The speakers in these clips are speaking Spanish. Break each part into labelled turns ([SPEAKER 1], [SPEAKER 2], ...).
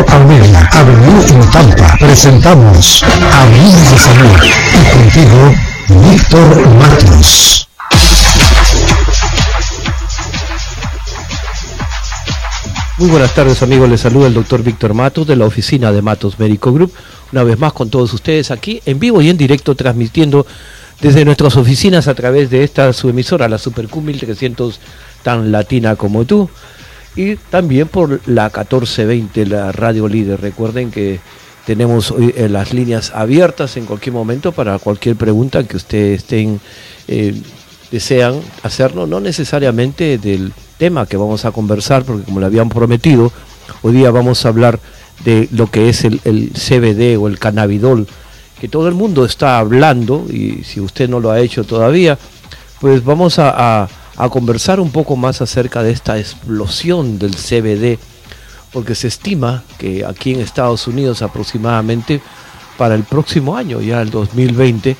[SPEAKER 1] Doctor Almeida, Avenida en Tampa. Presentamos Amigos de Salud. Y contigo, Víctor Matos.
[SPEAKER 2] Muy buenas tardes amigos, les saluda el doctor Víctor Matos de la oficina de Matos Médico Group, una vez más con todos ustedes aquí en vivo y en directo transmitiendo desde nuestras oficinas a través de esta su emisora, la Superq 1300 tan latina como tú, y también por la 1420, la radio líder. Recuerden que tenemos eh, las líneas abiertas en cualquier momento para cualquier pregunta que ustedes estén, eh, desean hacernos, no necesariamente del tema que vamos a conversar, porque como le habían prometido, hoy día vamos a hablar de lo que es el, CBD o el cannabidol, que todo el mundo está hablando, y si usted no lo ha hecho todavía, pues vamos a conversar un poco más acerca de esta explosión del CBD, porque se estima que aquí en Estados Unidos aproximadamente para el próximo año, ya el 2020,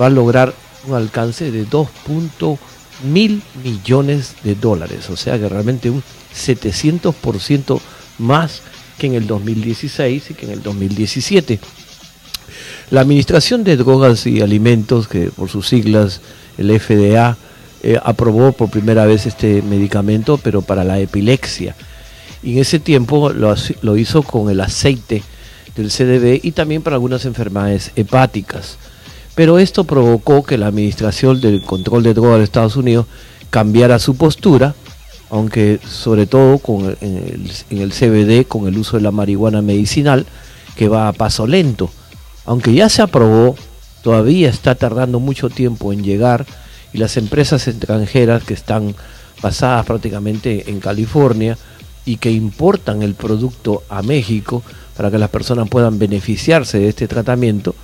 [SPEAKER 2] va a lograr un alcance de 2.1 mil millones de dólares, o sea que realmente un 700% más que en el 2016 y que en el 2017. La Administración de Drogas y Alimentos, que por sus siglas el FDA, eh, aprobó por primera vez este medicamento, pero para la epilepsia. Y en ese tiempo lo, hizo con el aceite del CDB y también para algunas enfermedades hepáticas. Pero esto provocó que la Administración del Control de Drogas de Estados Unidos cambiara su postura, aunque sobre todo con en, el, CBD, con el uso de la marihuana medicinal, que va a paso lento. Aunque ya se aprobó, todavía está tardando mucho tiempo en llegar y las empresas extranjeras que están basadas prácticamente en California y que importan el producto a México para que las personas puedan beneficiarse de este tratamiento,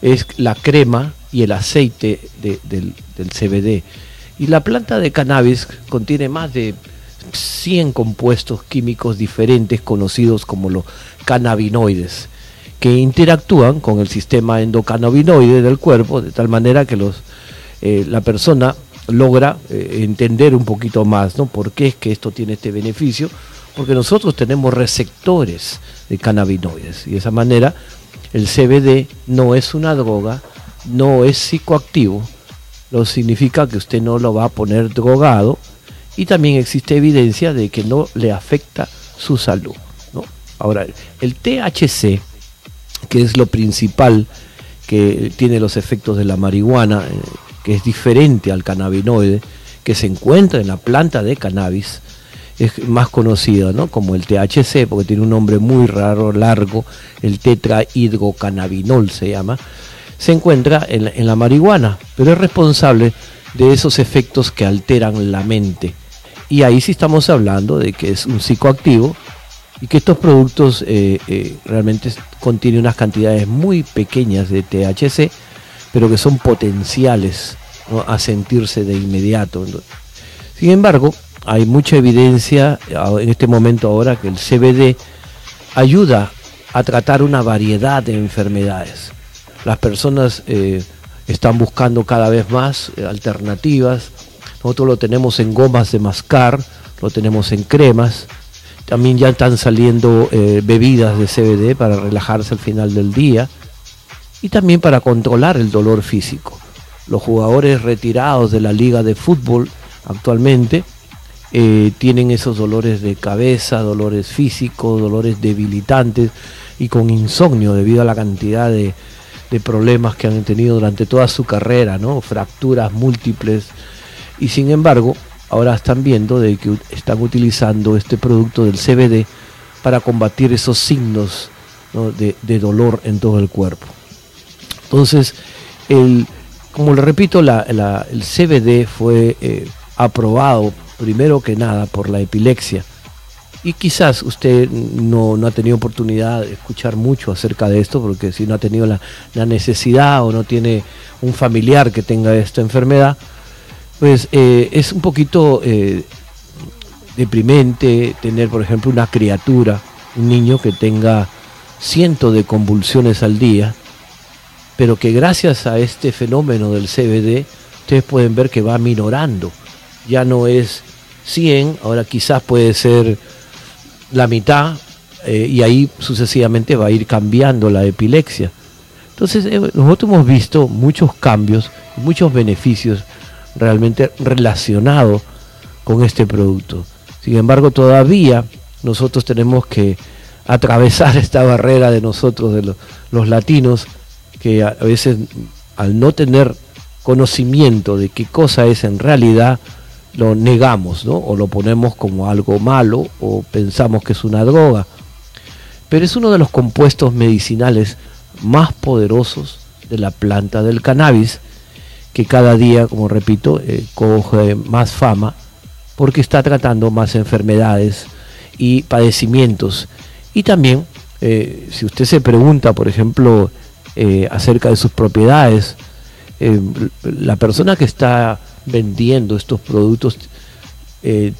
[SPEAKER 2] es la crema y el aceite del, CBD. Y la planta de cannabis contiene más de 100 compuestos químicos diferentes conocidos como los cannabinoides, que interactúan con el sistema endocannabinoide del cuerpo de tal manera que los, eh, la persona logra eh, entender un poquito más, ¿no? ¿Por qué es que esto tiene este beneficio? Porque nosotros tenemos receptores de cannabinoides y de esa manera el CBD no es una droga, no es psicoactivo, lo significa que usted no lo va a poner drogado y también existe evidencia de que no le afecta su salud. Ahora, el THC, que es lo principal que tiene los efectos de la marihuana, eh, que es diferente al cannabinoide, que se encuentra en la planta de cannabis, es más conocido ¿no? como el THC, porque tiene un nombre muy raro, largo, el tetrahidrocannabinol se llama, se encuentra en la, marihuana, pero es responsable de esos efectos que alteran la mente. Y ahí sí estamos hablando de que es un psicoactivo y que estos productos eh, eh, realmente contienen unas cantidades muy pequeñas de THC, pero que son potenciales a sentirse de inmediato. Sin embargo, hay mucha evidencia en este momento ahora que el CBD ayuda a tratar una variedad de enfermedades. Las personas eh, están buscando cada vez más eh, alternativas. Nosotros lo tenemos en gomas de mascar, lo tenemos en cremas. También ya están saliendo eh, bebidas de CBD para relajarse al final del día y también para controlar el dolor físico. Los jugadores retirados de la liga de fútbol actualmente eh, tienen esos dolores de cabeza, dolores físicos, dolores debilitantes y con insomnio debido a la cantidad de, problemas que han tenido durante toda su carrera, ¿no? fracturas múltiples. Y sin embargo, ahora están viendo de que están utilizando este producto del CBD para combatir esos signos de, dolor en todo el cuerpo. Entonces, el, como le repito, el CBD fue eh, aprobado primero que nada por la epilepsia. Y quizás usted no, ha tenido oportunidad de escuchar mucho acerca de esto, porque si no ha tenido la, necesidad o no tiene un familiar que tenga esta enfermedad, pues eh, es un poquito eh, deprimente tener, por ejemplo, una criatura, un niño que tenga cientos de convulsiones al día, pero que gracias a este fenómeno del CBD, ustedes pueden ver que va minorando. Ya no es 100, ahora quizás puede ser la mitad, eh, y ahí sucesivamente va a ir cambiando la epilepsia. Entonces eh, nosotros hemos visto muchos cambios, muchos beneficios realmente relacionados con este producto. Sin embargo, todavía nosotros tenemos que atravesar esta barrera de nosotros, de los, latinos, que a veces al no tener conocimiento de qué cosa es en realidad, lo negamos, ¿no? O lo ponemos como algo malo o pensamos que es una droga. Pero es uno de los compuestos medicinales más poderosos de la planta del cannabis, que cada día, como repito, eh, coge más fama porque está tratando más enfermedades y padecimientos. Y también, eh, si usted se pregunta, por ejemplo, eh, acerca de sus propiedades, la persona que está vendiendo estos productos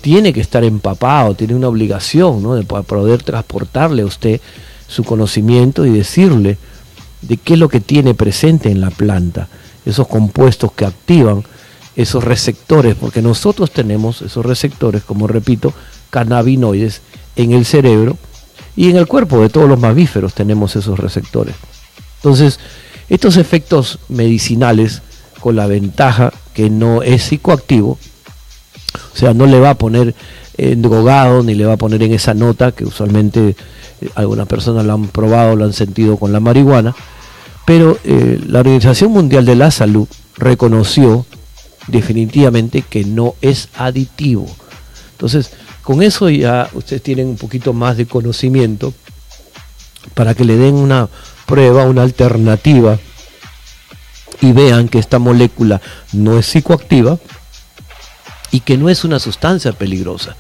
[SPEAKER 2] tiene que estar empapado, tiene una obligación ¿no? de poder transportarle a usted su conocimiento y decirle de qué es lo que tiene presente en la planta, esos compuestos que activan esos receptores, porque nosotros tenemos esos receptores, como repito, cannabinoides en el cerebro y en el cuerpo de todos los mamíferos tenemos esos receptores. Entonces, estos efectos medicinales, con la ventaja que no es psicoactivo, o sea, no le va a poner en drogado ni le va a poner en esa nota que usualmente eh, algunas personas lo han probado, lo han sentido con la marihuana, pero eh, la Organización Mundial de la Salud reconoció definitivamente que no es aditivo. Entonces, con eso ya ustedes tienen un poquito más de conocimiento para que le den una prueba, una alternativa y vean que esta molécula no es psicoactiva y que no es una sustancia peligrosa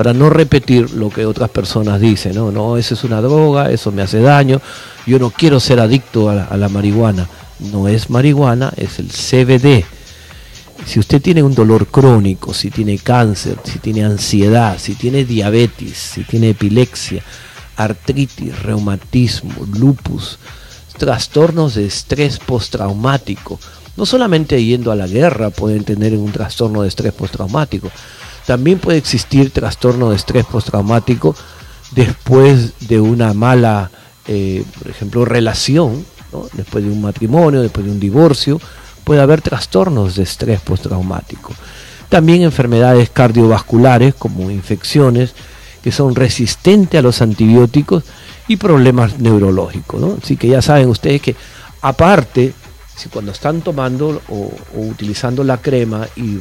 [SPEAKER 2] para no repetir lo que otras personas dicen, no, no, eso es una droga, eso me hace daño, yo no quiero ser adicto a la, marihuana. No es marihuana, es el CBD. Si usted tiene un dolor crónico, si tiene cáncer, si tiene ansiedad, si tiene diabetes, si tiene epilepsia, artritis, reumatismo, lupus, trastornos de estrés postraumático, no solamente yendo a la guerra pueden tener un trastorno de estrés postraumático, también puede existir trastorno de estrés postraumático después de una mala, eh, por ejemplo, relación, después de un matrimonio, después de un divorcio, puede haber trastornos de estrés postraumático. También enfermedades cardiovasculares como infecciones que son resistentes a los antibióticos y problemas neurológicos. Así que ya saben ustedes que aparte, si cuando están tomando o, utilizando la crema y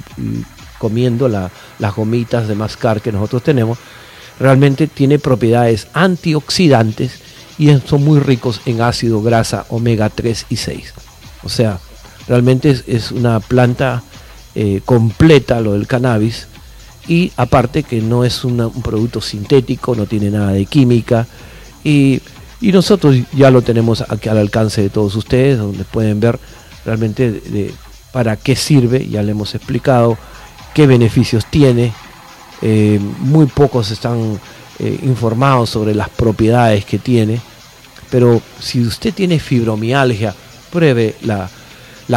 [SPEAKER 2] comiendo las gomitas de mascar que nosotros tenemos, realmente tiene propiedades antioxidantes y son muy ricos en ácido grasa omega 3 y 6. O sea, realmente es, una planta eh, completa lo del cannabis y aparte que no es un producto sintético, no tiene nada de química y, nosotros ya lo tenemos aquí al alcance de todos ustedes, donde pueden ver realmente para qué sirve, ya le hemos explicado qué beneficios tiene. Eh, muy pocos están eh, informados sobre las propiedades que tiene. Pero si usted tiene fibromialgia, pruebe la,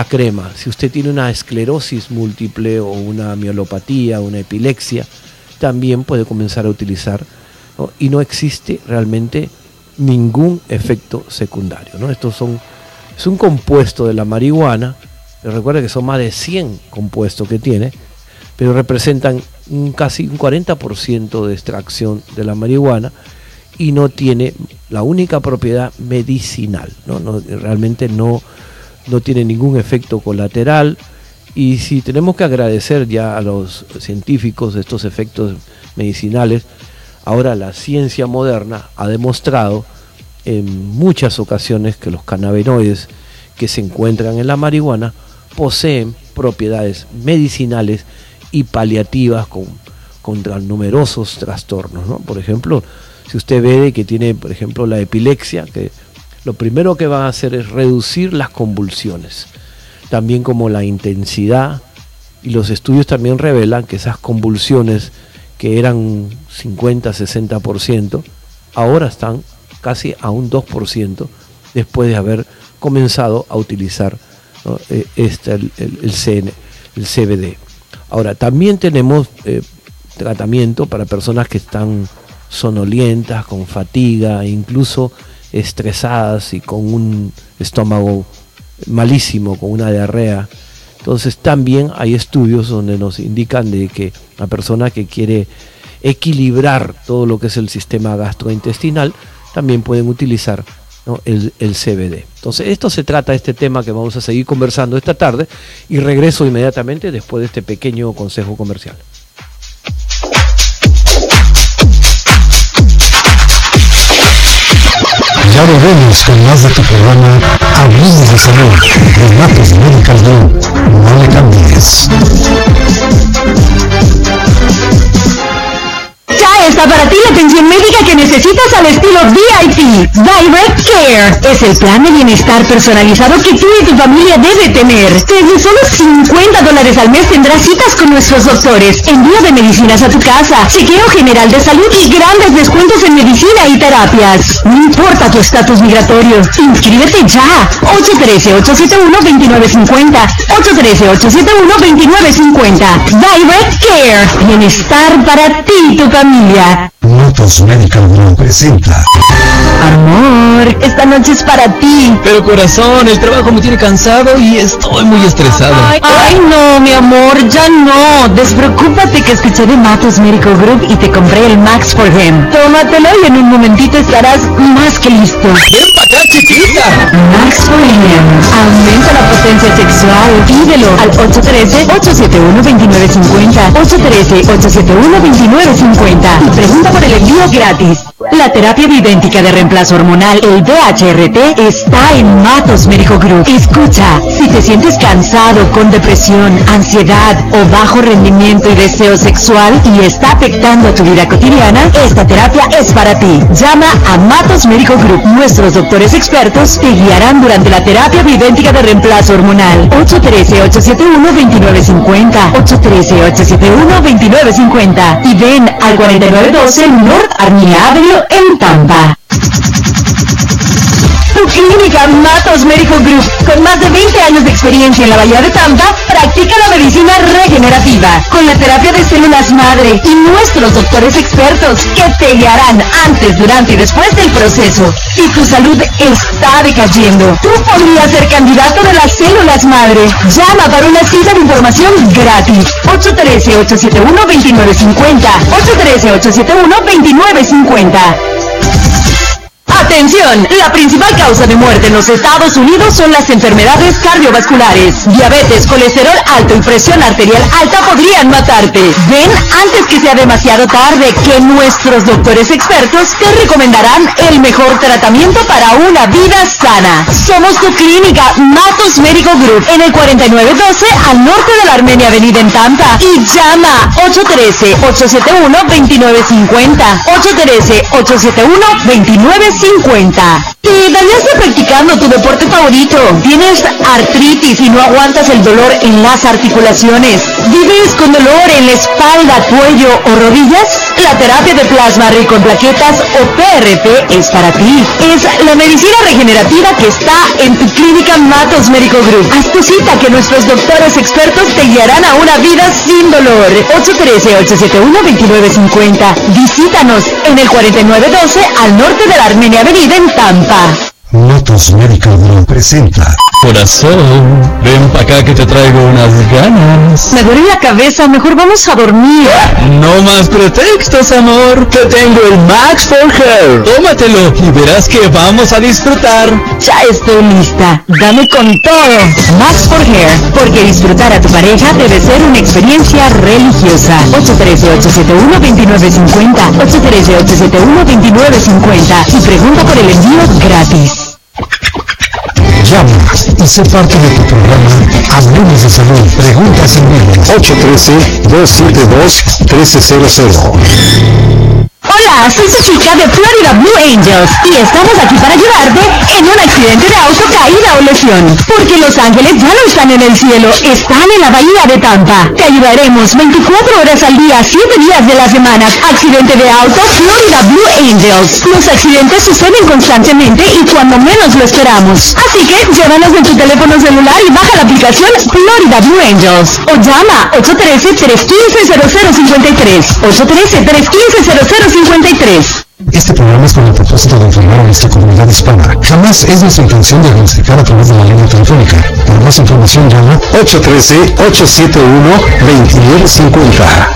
[SPEAKER 2] crema. Si usted tiene una esclerosis múltiple o una miolopatía, una epilepsia, también puede comenzar a utilizar. Y no existe realmente ningún efecto secundario. ¿no? Estos son, es un compuesto de la marihuana. Recuerda que son más de 100 compuestos que tiene pero representan un casi un 40% de extracción de la marihuana y no tiene la única propiedad medicinal, ¿no? realmente no, no tiene ningún efecto colateral y si tenemos que agradecer ya a los científicos estos efectos medicinales, ahora la ciencia moderna ha demostrado en muchas ocasiones que los cannabinoides que se encuentran en la marihuana poseen propiedades medicinales y paliativas con, contra numerosos trastornos. ¿no? Por ejemplo, si usted ve que tiene, por ejemplo, la epilepsia, que lo primero que va a hacer es reducir las convulsiones, también como la intensidad, y los estudios también revelan que esas convulsiones que eran 50, 60%, ahora están casi a un 2% después de haber comenzado a utilizar este, el, el, CN, el CBD. Ahora, también tenemos eh, tratamiento para personas que están sonolientas, con fatiga, incluso estresadas y con un estómago malísimo, con una diarrea. Entonces también hay estudios donde nos indican de que la persona que quiere equilibrar todo lo que es el sistema gastrointestinal, también pueden utilizar el, el, CBD. Entonces, esto se trata de este tema que vamos a seguir conversando esta tarde y regreso inmediatamente después de este pequeño consejo comercial.
[SPEAKER 1] Ya volvemos con más de tu programa Hablemos de Salud de Matos Medical Group. No le cambies.
[SPEAKER 3] Está para ti la atención médica que necesitas al estilo VIP. Direct Care es el plan de bienestar personalizado que tú y tu familia debe tener. Desde solo 50 dólares al mes tendrás citas con nuestros doctores, envío de medicinas a tu casa, chequeo general de salud y grandes descuentos en medicina y terapias. No importa tu estatus migratorio, inscríbete ya. 813-871-2950. 813-871-2950. Direct Care. Bienestar para ti y tu familia.
[SPEAKER 1] Motos Medical Group presenta.
[SPEAKER 3] Amor, esta noche es para ti.
[SPEAKER 4] Pero corazón, el trabajo me tiene cansado y estoy muy estresado.
[SPEAKER 3] Ay, ay, no, mi amor, ya no. Despreocúpate que escuché de Matos Medical Group y te compré el Max for Him. Tómatelo y en un momentito estarás más que listo.
[SPEAKER 4] ¡Ven para acá, chiquita!
[SPEAKER 3] Max Him. Aumenta la potencia sexual. Pídelo al 813-871-2950. 813-871-2950. Y pregunta por el envío gratis. La terapia bidéntica de reemplazo hormonal, el DHRT, está en Matos Médico Group. Escucha, si te sientes cansado, con depresión, ansiedad o bajo rendimiento y deseo sexual y está afectando a tu vida cotidiana, esta terapia es para ti. Llama a Matos Médico Group. Nuestros doctores expertos te guiarán durante la terapia bidéntica de reemplazo hormonal. 813-871-2950. 813-871-2950. Y ven al 4912 North Armenia Avenue en Tampa. Tu clínica Matos Medical Group, con más de 20 años de experiencia en la Bahía de Tampa, practica la medicina regenerativa, con la terapia de células madre y nuestros doctores expertos que te guiarán antes, durante y después del proceso. Si tu salud está decayendo, tú podrías ser candidato de las células madre. Llama para una cita de información gratis. 813-871-2950. 813-871-2950. Atención, la principal causa de muerte en los Estados Unidos son las enfermedades cardiovasculares. Diabetes, colesterol alto y presión arterial alta podrían matarte. Ven antes que sea demasiado tarde que nuestros doctores expertos te recomendarán el mejor tratamiento para una vida sana. Somos tu clínica Matos Medical Group en el 4912 al norte de la Armenia Avenida en Tampa y llama 813-871-2950. 813-871-2950. Te dañaste practicando tu deporte favorito. Tienes artritis y no aguantas el dolor en las articulaciones. ¿Vives con dolor en la espalda, cuello o rodillas? La terapia de plasma rico en plaquetas o PRP es para ti. Es la medicina regenerativa que está en tu clínica Matos Medical Group. Haz tu cita que nuestros doctores expertos te guiarán a una vida sin dolor. 813-871-2950. Visítanos en el 4912 al norte de la Armenia Avenida en Tampa.
[SPEAKER 1] Motos Medical Group presenta.
[SPEAKER 4] Corazón, ven para acá que te traigo unas ganas.
[SPEAKER 3] Me duele la cabeza, mejor vamos a dormir.
[SPEAKER 4] No más pretextos, amor. Te tengo el Max for Her. Tómatelo y verás que vamos a disfrutar.
[SPEAKER 3] Ya estoy lista. Dame con todo. Max for Hair, porque disfrutar a tu pareja debe ser una experiencia religiosa. 813-871-2950. 813-871-2950. Y pregunta por el envío gratis.
[SPEAKER 1] Llama y sé parte de tu programa Hablemos de Salud. Preguntas en vivo. 813-272-1300.
[SPEAKER 3] Hola, soy su chica de Florida Blue Angels y estamos aquí para ayudarte en un accidente de auto, caída o lesión. Porque los ángeles ya no están en el cielo, están en la bahía de Tampa. Te ayudaremos 24 horas al día, 7 días de la semana. Accidente de auto, Florida Blue Angels. Los accidentes suceden constantemente y cuando menos lo esperamos. Así que llévanos de tu teléfono celular y baja la aplicación Florida Blue Angels. O llama 813-315-0053. 813-315-0053 63.
[SPEAKER 1] Este programa es con el propósito de informar a nuestra comunidad hispana. Jamás es nuestra intención diagnosticar a través de la línea telefónica. Para más información llama 813-871-2950.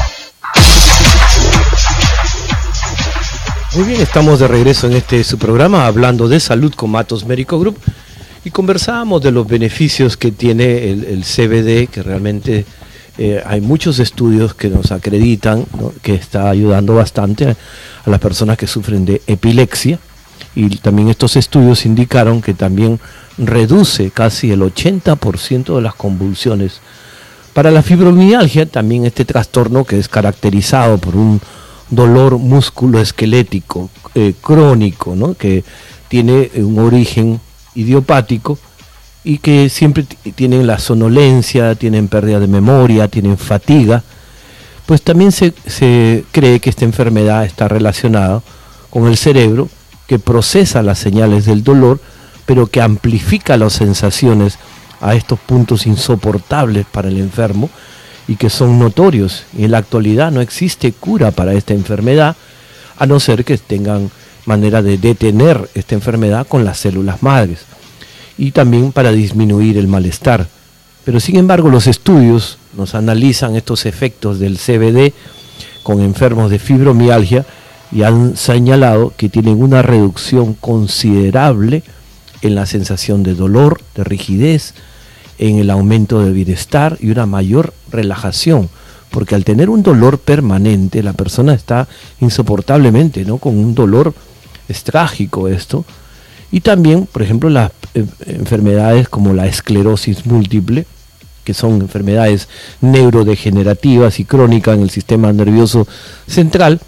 [SPEAKER 2] Muy bien, estamos de regreso en este su programa hablando de salud con Matos Médico Group y conversábamos de los beneficios que tiene el, el CBD, que realmente eh, hay muchos estudios que nos acreditan que está ayudando bastante a, las personas que sufren de epilepsia. Y también estos estudios indicaron que también reduce casi el 80% de las convulsiones. Para la fibromialgia, también este trastorno que es caracterizado por un dolor musculoesquelético eh, crónico, que tiene un origen idiopático, y que siempre tienen la sonolencia, tienen pérdida de memoria, tienen fatiga, pues también se, se cree que esta enfermedad está relacionada con el cerebro que procesa las señales del dolor, pero que amplifica las sensaciones a estos puntos insoportables para el enfermo y que son notorios. Y en la actualidad no existe cura para esta enfermedad, a no ser que tengan manera de detener esta enfermedad con las células madres y también para disminuir el malestar. Pero sin embargo los estudios nos analizan estos efectos del CBD con enfermos de fibromialgia y han señalado que tienen una reducción considerable en la sensación de dolor, de rigidez, en el aumento del bienestar y una mayor relajación, porque al tener un dolor permanente la persona está insoportablemente, ¿no? Con un dolor es trágico esto. Y también, por ejemplo, las enfermedades como la esclerosis múltiple, que son enfermedades neurodegenerativas y crónicas en el sistema nervioso central,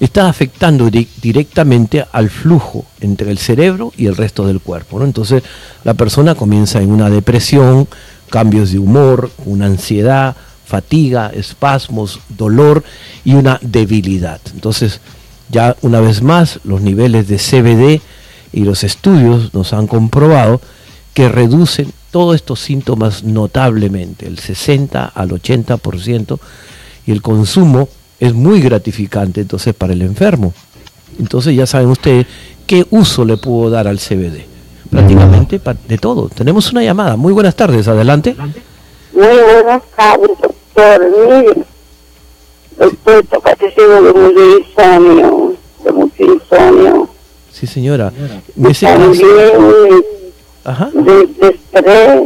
[SPEAKER 2] está afectando di directamente al flujo entre el cerebro y el resto del cuerpo. ¿no? Entonces la persona comienza en una depresión, cambios de humor, una ansiedad, fatiga, espasmos, dolor y una debilidad. Entonces ya una vez más los niveles de CBD y los estudios nos han comprobado que reducen todos estos síntomas notablemente, el 60 al 80%, y el consumo es muy gratificante entonces para el enfermo. Entonces ya saben ustedes qué uso le puedo dar al CBD. Prácticamente de todo. Tenemos una llamada. Muy buenas tardes, adelante.
[SPEAKER 5] Muy buenas tardes, doctor. Mire, doctor, de mucho insomnio, mucho insomnio
[SPEAKER 2] Sí, señora.
[SPEAKER 5] También Ajá. de, de estrés,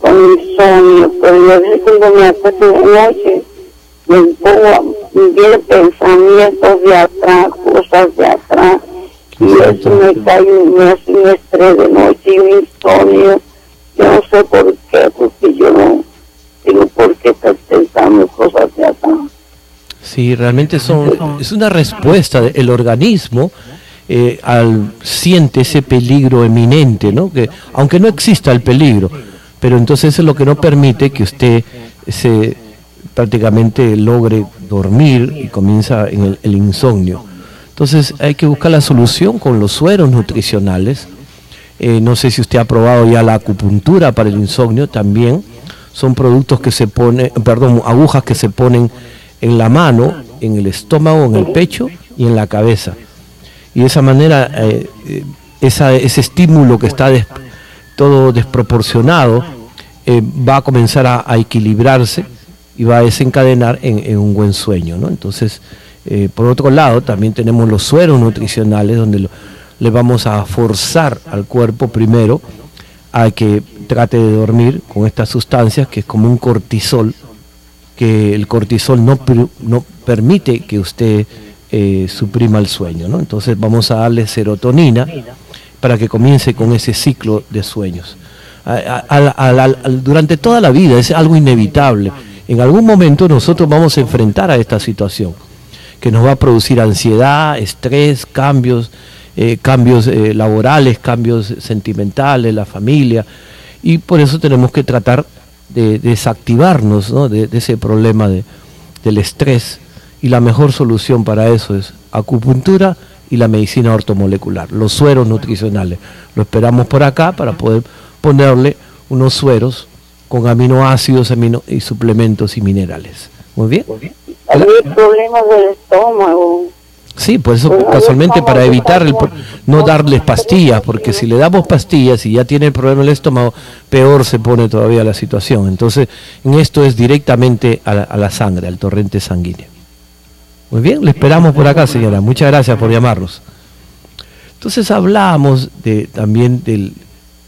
[SPEAKER 5] con insomnio, pero yo cuando me acuesto de noche, me pongo, me vienen pensamientos de atrás, cosas de atrás, y eso me cae me hace un estrés de noche y un insomnio. Yo no sé por qué, porque yo no tengo por qué estar pensando cosas de atrás.
[SPEAKER 2] Sí, realmente son, es una respuesta del organismo eh, al, siente ese peligro eminente, ¿no? Que, aunque no exista el peligro, pero entonces es lo que no permite que usted se prácticamente logre dormir y comienza en el, insomnio. Entonces hay que buscar la solución con los sueros nutricionales. Eh, no sé si usted ha probado ya la acupuntura para el insomnio también. Son productos que se ponen, perdón, agujas que se ponen en la mano, en el estómago, en el pecho y en la cabeza y de esa manera eh, ese estímulo que está todo desproporcionado eh, va a comenzar a, equilibrarse y va a desencadenar en, un buen sueño. ¿no? Entonces, eh, por otro lado, también tenemos los sueros nutricionales donde le vamos a forzar al cuerpo primero a que trate de dormir con estas sustancias que es como un cortisol, que el cortisol no, no permite que usted eh, suprima el sueño. ¿no? Entonces vamos a darle serotonina para que comience con ese ciclo de sueños. Durante toda la vida es algo inevitable. En algún momento nosotros vamos a enfrentar a esta situación que nos va a producir ansiedad, estrés, cambios, eh, cambios eh, laborales, cambios sentimentales, la familia, y por eso tenemos que tratar de, de desactivarnos ¿no? de, de, ese problema de, del estrés y la mejor solución para eso es acupuntura y la medicina ortomolecular, los sueros nutricionales. Lo esperamos por acá para poder ponerle unos sueros con aminoácidos amino y suplementos y minerales. Muy bien.
[SPEAKER 5] Hay problemas del estómago.
[SPEAKER 2] Sí, por eso casualmente para evitar el, no darles pastillas, porque si le damos pastillas y ya tiene el problema del estómago, peor se pone todavía la situación. Entonces, en esto es directamente a la, a la sangre, al torrente sanguíneo. Muy bien, le esperamos por acá, señora. Muchas gracias por llamarnos. Entonces hablamos también del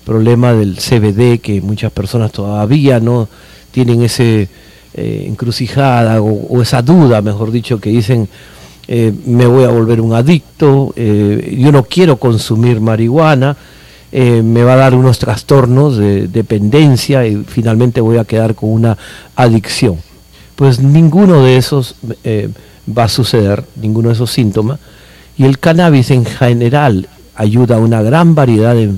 [SPEAKER 2] problema del CBD, que muchas personas todavía no tienen ese eh, encrucijada o, esa duda, mejor dicho, que dicen, eh, me voy a volver un adicto, eh, yo no quiero consumir marihuana, me va a dar unos trastornos de dependencia y finalmente voy a quedar con una adicción. Pues ninguno de esos va a suceder, ninguno de esos síntomas, y el cannabis en general ayuda a una gran variedad de,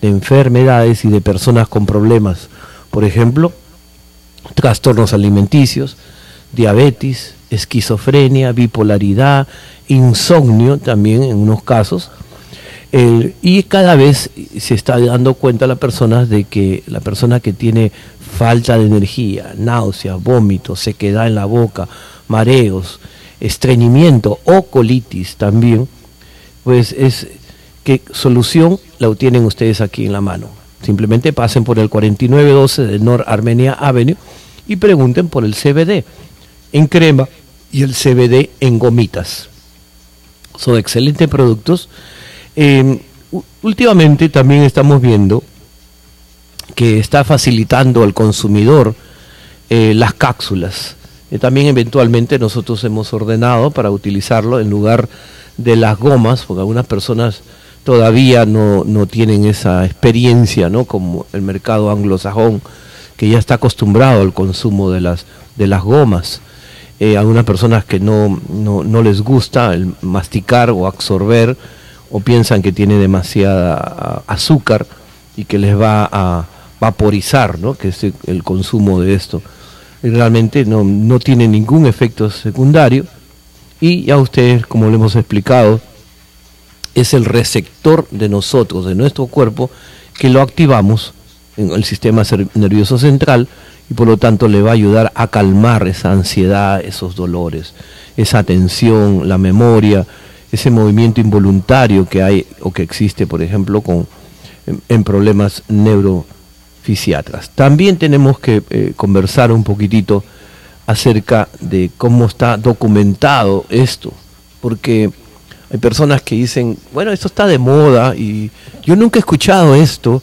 [SPEAKER 2] enfermedades y de personas con problemas. Por ejemplo, trastornos alimenticios, diabetes, esquizofrenia, bipolaridad, insomnio también en unos casos. y cada vez se está dando cuenta la persona de que la persona que tiene falta de energía, náuseas, vómitos, sequedad en la boca, mareos, estreñimiento o colitis también, pues es que solución la obtienen ustedes aquí en la mano. Simplemente pasen por el 4912 de North Armenia Avenue y pregunten por el CBD en crema y el CBD en gomitas. Son excelentes productos. Em, últimamente también estamos viendo que está facilitando al consumidor eh, las cápsulas también eventualmente nosotros hemos ordenado para utilizarlo en lugar de las gomas, porque algunas personas todavía no, tienen esa experiencia, ¿no? Como el mercado anglosajón, que ya está acostumbrado al consumo de las, de las gomas. Eh, algunas personas que no, no, les gusta el masticar o absorber o piensan que tiene demasiada azúcar y que les va a vaporizar, ¿no? Que es el consumo de esto realmente no, no tiene ningún efecto secundario. Y ya ustedes, como le hemos explicado, es el receptor de nosotros, de nuestro cuerpo, que lo activamos en el sistema nervioso central y por lo tanto le va a ayudar a calmar esa ansiedad, esos dolores, esa tensión, la memoria, ese movimiento involuntario que hay o que existe, por ejemplo, con, en, problemas neuro también tenemos que eh, conversar un poquitito acerca de cómo está documentado esto, porque hay personas que dicen, bueno, esto está de moda y yo nunca he escuchado esto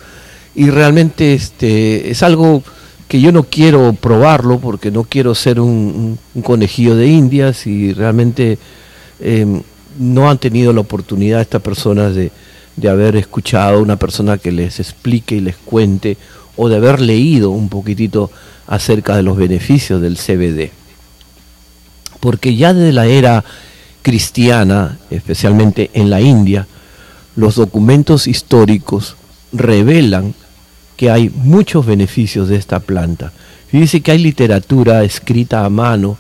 [SPEAKER 2] y realmente este, es algo que yo no quiero probarlo porque no quiero ser un, conejillo de indias y realmente em, no han tenido la oportunidad estas personas de, de haber escuchado una persona que les explique y les cuente o de haber leído un poquitito acerca de los beneficios del CBD. Porque ya desde la era cristiana, especialmente en la India, los documentos históricos revelan que hay muchos beneficios de esta planta. Fíjense que hay literatura escrita a mano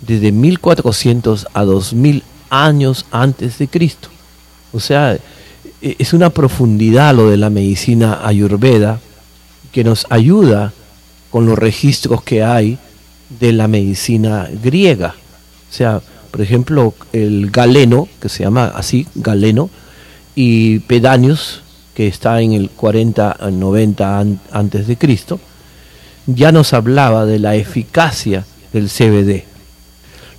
[SPEAKER 2] desde 1400 a 2000 años antes de Cristo. O sea, e, es una profundidad lo de la medicina ayurveda que nos ayuda con los registros que hay de la medicina griega. O sea, por ejemplo, el galeno, que se llama así, galeno, y Pedanius, que está en el 40 90 antes de Cristo, ya nos hablaba de la eficacia del CBD.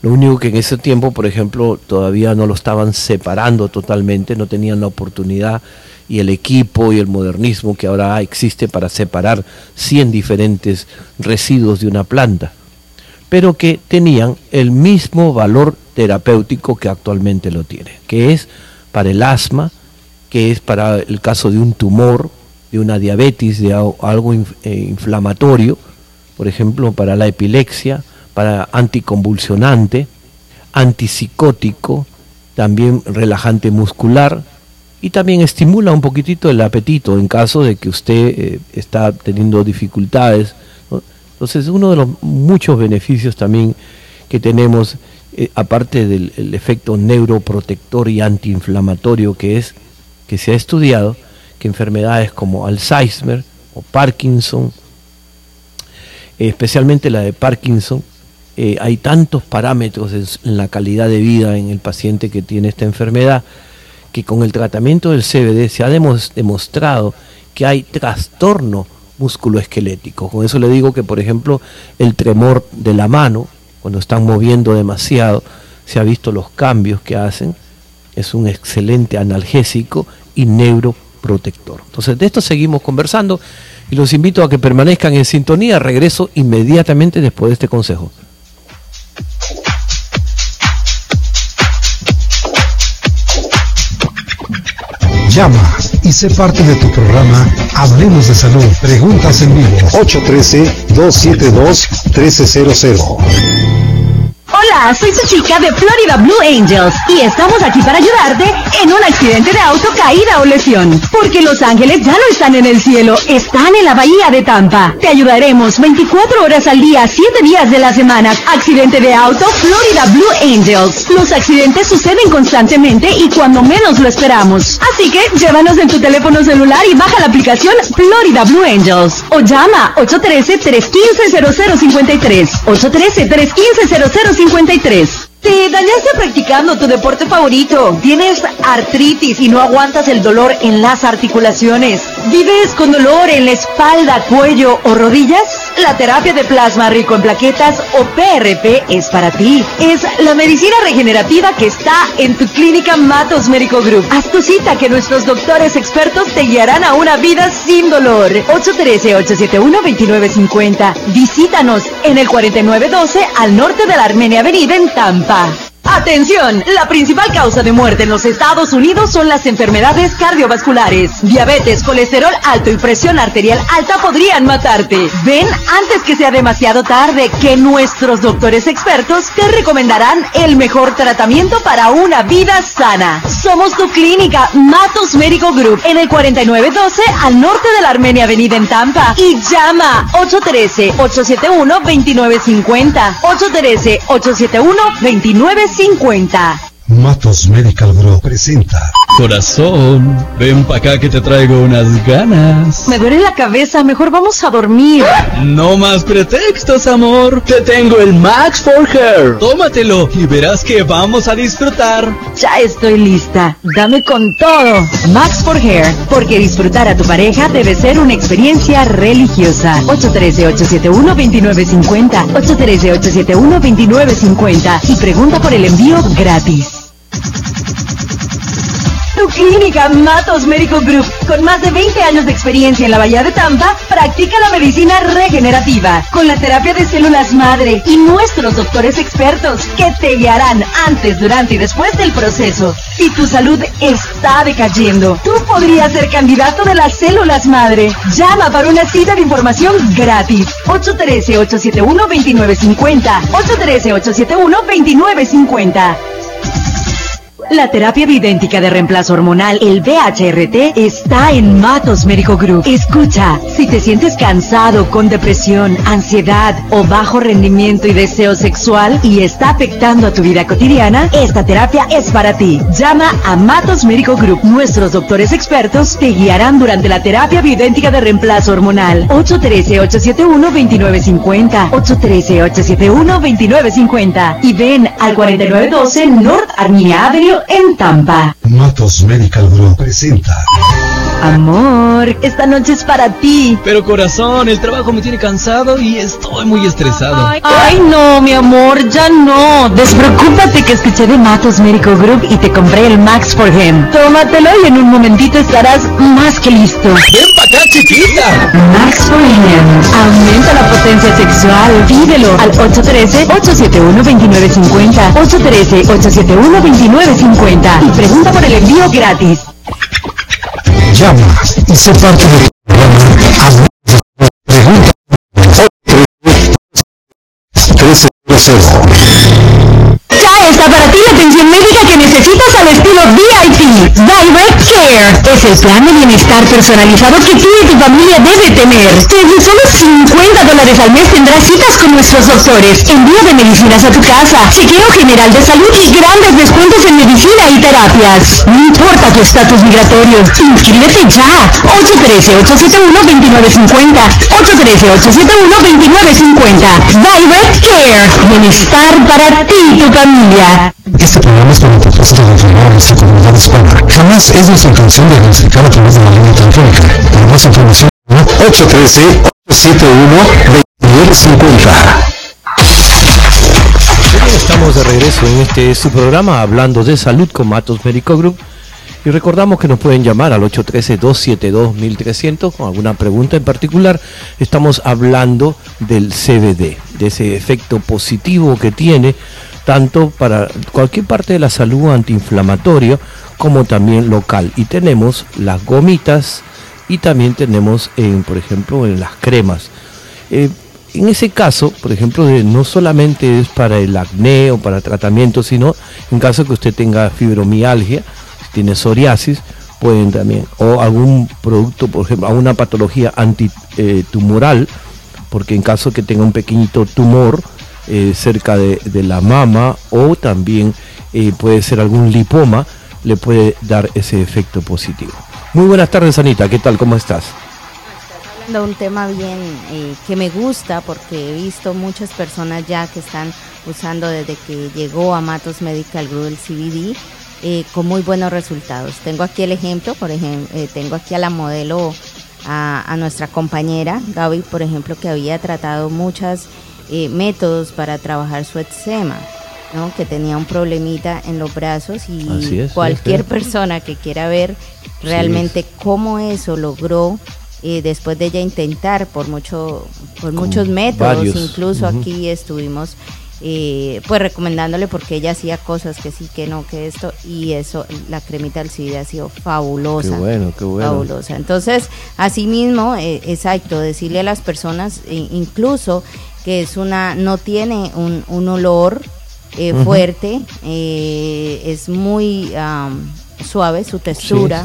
[SPEAKER 2] Lo único que en ese tiempo, por ejemplo, todavía no lo estaban separando totalmente, no tenían la oportunidad y el equipo y el modernismo que ahora existe para separar 100 diferentes residuos de una planta, pero que tenían el mismo valor terapéutico que actualmente lo tiene, que es para el asma, que es para el caso de un tumor, de una diabetes, de algo eh, inflamatorio, por ejemplo, para la epilepsia, para anticonvulsionante, antipsicótico, también relajante muscular, y también estimula un poquitito el apetito en caso de que usted eh, está teniendo dificultades. Entonces, uno de los muchos beneficios también que tenemos, eh, aparte del efecto neuroprotector y antiinflamatorio que es, que se ha estudiado, que enfermedades como Alzheimer o Parkinson, especialmente la de Parkinson, eh, hay tantos parámetros en, la calidad de vida en el paciente que tiene esta enfermedad que con el tratamiento del CBD se ha demostrado que hay trastorno musculoesquelético. Con eso le digo que, por ejemplo, el tremor de la mano, cuando están moviendo demasiado, se ha visto los cambios que hacen. Es un excelente analgésico y neuroprotector. Entonces, de esto seguimos conversando y los invito a que permanezcan en sintonía. Regreso inmediatamente después de este consejo.
[SPEAKER 1] Llama y sé parte de tu programa Hablemos de Salud. Preguntas en vivo. 813-272-1300.
[SPEAKER 3] Hola, soy su chica de Florida Blue Angels y estamos aquí para ayudarte en un accidente de auto, caída o lesión. Porque los ángeles ya no están en el cielo, están en la bahía de Tampa. Te ayudaremos 24 horas al día, 7 días de la semana. Accidente de auto, Florida Blue Angels. Los accidentes suceden constantemente y cuando menos lo esperamos. Así que llévanos en tu teléfono celular y baja la aplicación Florida Blue Angels. O llama 813-315-0053. 813-315-0053. 53. Te dañaste practicando tu deporte favorito. Tienes artritis y no aguantas el dolor en las articulaciones. ¿Vives con dolor en la espalda, cuello o rodillas? La terapia de plasma rico en plaquetas o PRP es para ti. Es la medicina regenerativa que está en tu clínica Matos Médico Group. Haz tu cita que nuestros doctores expertos te guiarán a una vida sin dolor. 813-871-2950. Visítanos en el 4912 al norte de la Armenia Avenida en Tampa. Atención, la principal causa de muerte en los Estados Unidos son las enfermedades cardiovasculares. Diabetes, colesterol alto y presión arterial alta podrían matarte. Ven antes que sea demasiado tarde que nuestros doctores expertos te recomendarán el mejor tratamiento para una vida sana. Somos tu clínica Matos Médico Group en el 4912 al norte de la Armenia Avenida en Tampa y llama 813-871-2950. 813-871-2950. 50.
[SPEAKER 1] Matos Medical Group presenta.
[SPEAKER 4] Corazón, ven pa' acá que te traigo unas ganas.
[SPEAKER 3] Me duele la cabeza, mejor vamos a dormir.
[SPEAKER 4] No más pretextos, amor. Te tengo el Max for Hair. Tómatelo y verás que vamos a disfrutar.
[SPEAKER 3] Ya estoy lista. Dame con todo. Max for Hair, porque disfrutar a tu pareja debe ser una experiencia religiosa. 813-871-2950. 813-871-2950. Y pregunta por el envío gratis. Tu clínica Matos Medical Group, con más de 20 años de experiencia en la Bahía de Tampa, practica la medicina regenerativa, con la terapia de células madre y nuestros doctores expertos que te guiarán antes, durante y después del proceso. Si tu salud está decayendo, tú podrías ser candidato de las células madre. Llama para una cita de información gratis. 813-871-2950. 813-871-2950. La terapia bioidéntica de reemplazo hormonal, el BHRT, está en Matos Médico Group. Escucha, si te sientes cansado, con depresión, ansiedad o bajo rendimiento y deseo sexual y está afectando a tu vida cotidiana, esta terapia es para ti. Llama a Matos Médico Group. Nuestros doctores expertos te guiarán durante la terapia bioidéntica de reemplazo hormonal. 813-871-2950. 813-871-2950. Y ven al 4912 North Armenia Avenue en Tampa.
[SPEAKER 1] Matos Medical Group presenta.
[SPEAKER 3] Amor, esta noche es para ti.
[SPEAKER 4] Pero corazón, el trabajo me tiene cansado y estoy muy estresado.
[SPEAKER 3] Ay, no, mi amor, ya no. Despreocúpate que escuché de Matos Medical Group y te compré el Max for Him. Tómatelo y en un momentito estarás más que listo.
[SPEAKER 4] Ven para acá, chiquita.
[SPEAKER 3] Max for Him. Aumenta la potencia sexual. Pídelo al 813-871-2950. 813-871-2950. Y pregunta por el envío gratis.
[SPEAKER 1] Y sé parte del programa Pregunta 1300.
[SPEAKER 3] Ya está para ti la atención médica que necesitas al estilo es el plan de bienestar personalizado que tú y tu familia debe tener. Desde solo 50 dólares al mes tendrás citas con nuestros doctores, envío de medicinas a tu casa, chequeo general de salud y grandes descuentos en medicina y terapias. No importa tu estatus migratorio, inscríbete ya. 813-871-2950. 813-871-2950. Direct Care. Bienestar para ti y tu familia.
[SPEAKER 1] Este programa es para el propósito de informar a nuestra comunidad hispana. Jamás es nuestra intención diagnosticar a través de la línea telefónica. Para más información, 813-871-2950.
[SPEAKER 2] Estamos de regreso en este su programa hablando de salud con Matos Médico Group. Y recordamos que nos pueden llamar al 813-272-1300 con alguna pregunta en particular. Estamos hablando del CBD, de ese efecto positivo que tiene tanto para cualquier parte de la salud antiinflamatoria como también local. Y tenemos las gomitas y también tenemos, en, por ejemplo, en las cremas. Eh, en ese caso, por ejemplo, no solamente es para el acné o para tratamiento, sino en caso que usted tenga fibromialgia, tiene psoriasis, pueden también, o algún producto, por ejemplo, alguna patología antitumoral, porque en caso que tenga un pequeñito tumor eh, cerca de, la mama o también eh, puede ser algún lipoma, le puede dar ese efecto positivo. Muy buenas tardes, Anita, ¿qué tal? ¿Cómo estás?
[SPEAKER 6] hablando de un tema bien eh, que me gusta porque he visto muchas personas ya que están usando desde que llegó a Matos Medical Group el CBD con muy buenos resultados. Tengo aquí el ejemplo, por ejemplo, tengo aquí a la modelo, a, nuestra compañera Gaby, por ejemplo, que había tratado muchos eh, métodos para trabajar su eczema. ¿no? que tenía un problemita en los brazos y cualquier persona que quiera ver realmente cómo eso logró después de ella intentar por mucho por muchos métodos incluso aquí estuvimos eh, pues recomendándole porque ella hacía cosas que sí, que no, que esto, y eso, la cremita del CBD ha sido fabulosa.
[SPEAKER 2] Qué bueno, qué bueno.
[SPEAKER 6] Fabulosa. Entonces, asimismo, eh, exacto, decirle a las personas, eh, incluso que es una, no tiene un, un olor eh, fuerte, es muy suave su textura.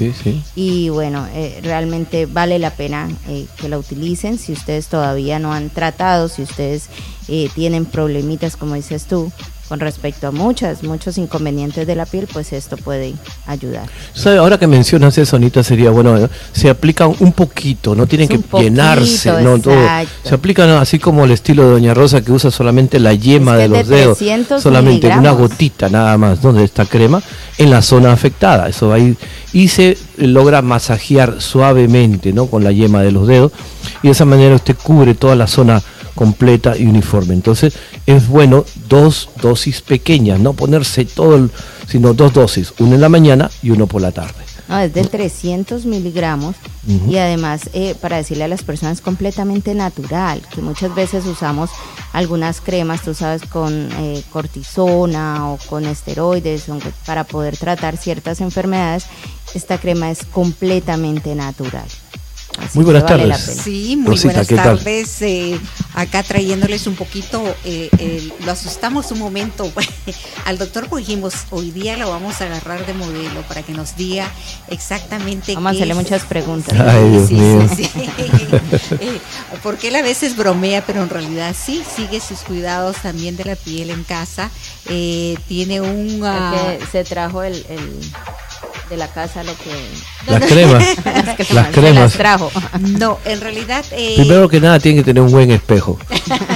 [SPEAKER 6] Y bueno eh, realmente vale la pena eh, que la utilicen. Si ustedes todavía no han tratado si ustedes eh, tienen problemitas como dices tú con respecto a muchas, muchos inconvenientes de la piel, pues esto puede ayudar.
[SPEAKER 2] Ahora que mencionas eso, Anita, sería bueno, se aplican un poquito, no tienen que llenarse, no todo. Se aplican así como el estilo de Doña Rosa que usa solamente la yema de los dedos, solamente una gotita nada más, donde esta crema, en la zona afectada. Eso va a ir y se logra masajear suavemente, ¿no? Con la yema de los dedos y de esa manera usted cubre toda la zona completa y uniforme. Entonces es bueno dos dosis pequeñas, no ponerse todo, sino dos dosis, una en la mañana y uno por la tarde.
[SPEAKER 6] No, es de 300 miligramos y además eh, para decirle a las personas completamente natural, que muchas veces usamos algunas cremas, tú sabes, con eh, cortisona o con esteroides para poder tratar ciertas enfermedades, esta crema es completamente natural
[SPEAKER 2] muy buenas tardes.
[SPEAKER 7] Sí, muy buenas tardes. Eh, acá trayéndoles un poquito, eh, lo asustamos un momento al doctor, porque dijimos, hoy día lo vamos a agarrar de modelo para que nos diga exactamente.
[SPEAKER 6] Vamos a hacerle muchas preguntas.
[SPEAKER 2] Ay, Dios mío. Sí,
[SPEAKER 7] eh, porque él a veces bromea, pero en realidad sí, sigue sus cuidados también de la piel en casa. tiene un...
[SPEAKER 6] se trajo el de la casa lo que
[SPEAKER 2] las cremas. Las, cremas
[SPEAKER 6] trajo.
[SPEAKER 7] No en realidad
[SPEAKER 2] eh... primero que nada tiene que tener un buen espejo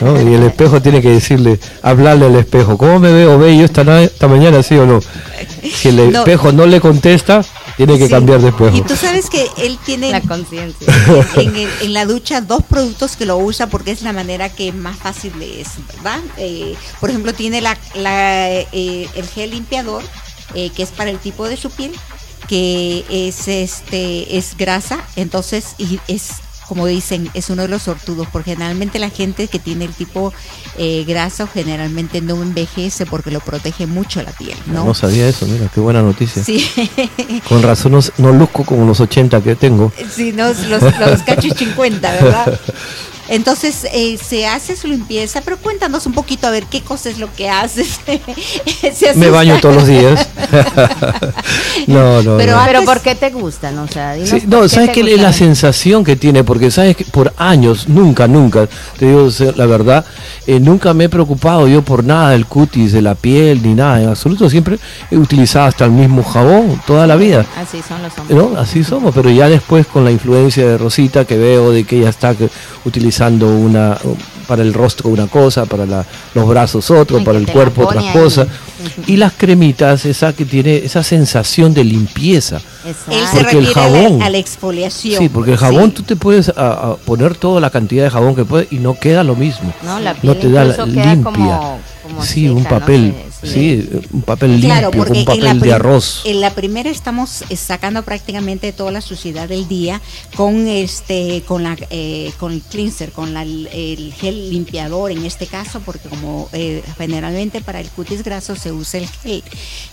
[SPEAKER 2] y el espejo tiene que decirle hablarle al espejo. Cómo me veo bello esta, esta mañana sí o no si el espejo no le contesta tiene que cambiar de espejo.
[SPEAKER 7] Y tú sabes que él tiene
[SPEAKER 6] la conciencia.
[SPEAKER 7] en, la ducha dos productos que lo usa porque es la manera que más fácil es verdad eh, por ejemplo tiene la, la eh, el gel limpiador eh, que es para el tipo de su piel que es este es grasa, entonces y es como dicen, es uno de los sortudos, porque generalmente la gente que tiene el tipo eh, grasa generalmente no envejece porque lo protege mucho la piel. No,
[SPEAKER 2] no sabía eso, mira, qué buena noticia.
[SPEAKER 7] Sí.
[SPEAKER 2] Con razón no, luzco como los 80 que tengo.
[SPEAKER 7] Sí, no, los, los cachos 50, ¿verdad? Entonces eh, se hace su limpieza, pero cuéntanos un poquito a ver qué cosa es lo que haces.
[SPEAKER 2] Me baño todos los días.
[SPEAKER 6] no, no. Pero, pero ¿por qué te gustan? O sea,
[SPEAKER 2] no, sabes que es la sensación que tiene, porque sabes que por años, nunca, nunca, te digo la verdad, eh, nunca me he preocupado yo por nada del cutis, de la piel, ni nada, en absoluto. Siempre he utilizado hasta el mismo jabón toda la vida.
[SPEAKER 6] Así son los hombres.
[SPEAKER 2] Así somos, pero ya después con la influencia de Rosita que veo de que ella está utilizando una para el rostro una cosa, para los brazos otro, para el cuerpo otra cosa. Y las cremitas, esa que tiene esa sensación de limpieza.
[SPEAKER 7] Él se refiere el jabón, a, la, exfoliación.
[SPEAKER 2] Sí, porque el jabón tú te puedes poner toda la cantidad de jabón que puedes y no queda lo mismo.
[SPEAKER 6] No, la piel no te da limpia.
[SPEAKER 2] Sí, un papel. Sí, un papel limpio, un papel de arroz.
[SPEAKER 7] En la primera estamos eh, sacando prácticamente toda la suciedad del día con este, con la, eh, con el cleanser, con el gel limpiador en este caso, porque como eh, generalmente para el cutis graso se usa el gel.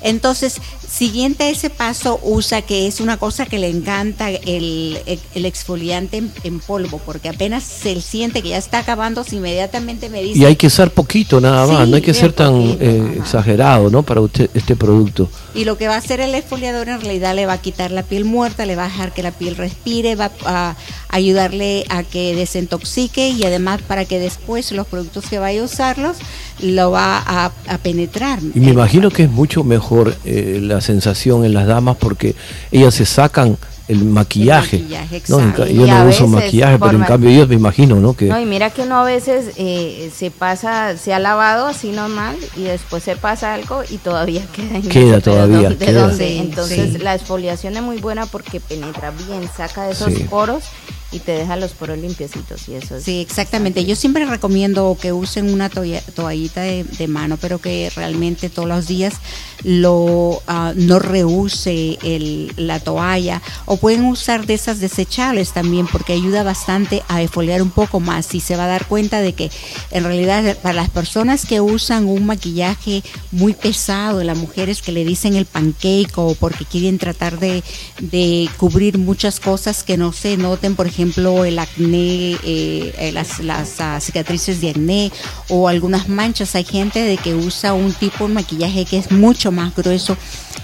[SPEAKER 7] Entonces, siguiente a ese paso usa que es una cosa que le encanta el, el, exfoliante en, polvo, porque apenas se siente que ya está acabando, inmediatamente me dice.
[SPEAKER 2] Y hay que usar poquito nada más, no hay que ser tan exagerado exagerado, ¿no? Para usted este producto.
[SPEAKER 7] Y lo que va a hacer el exfoliador en realidad le va a quitar la piel muerta, le va a dejar que la piel respire, va a ayudarle a que desintoxique y además para que después los productos que vaya a usarlos lo va a, penetrar.
[SPEAKER 2] Y me imagino que es mucho mejor eh, la sensación en las damas porque ellas se sacan el maquillaje. no, yo no uso maquillaje, pero en cambio ellos me imagino, ¿no? Que...
[SPEAKER 6] No, y mira que uno a veces eh, se pasa, se ha lavado así normal y después se pasa algo y todavía queda en
[SPEAKER 2] Queda todavía.
[SPEAKER 6] Entonces la exfoliación es muy buena porque penetra bien, saca de esos poros y te deja los poros limpiecitos y eso
[SPEAKER 7] Sí, exactamente. Yo siempre recomiendo que usen una toallita de, mano, pero que realmente todos los días lo ah, no reuse el, la toalla o pueden usar de esas desechables también porque ayuda bastante a defoliar un poco más y se va a dar cuenta de que en realidad para las personas que usan un maquillaje muy pesado, las mujeres que le dicen el pancake o porque quieren tratar de, de cubrir muchas cosas que no se noten, por ejemplo, ejemplo, el acné, eh, eh, las, las ah, cicatrices de acné o algunas manchas. Hay gente de que usa un tipo de maquillaje que es mucho más grueso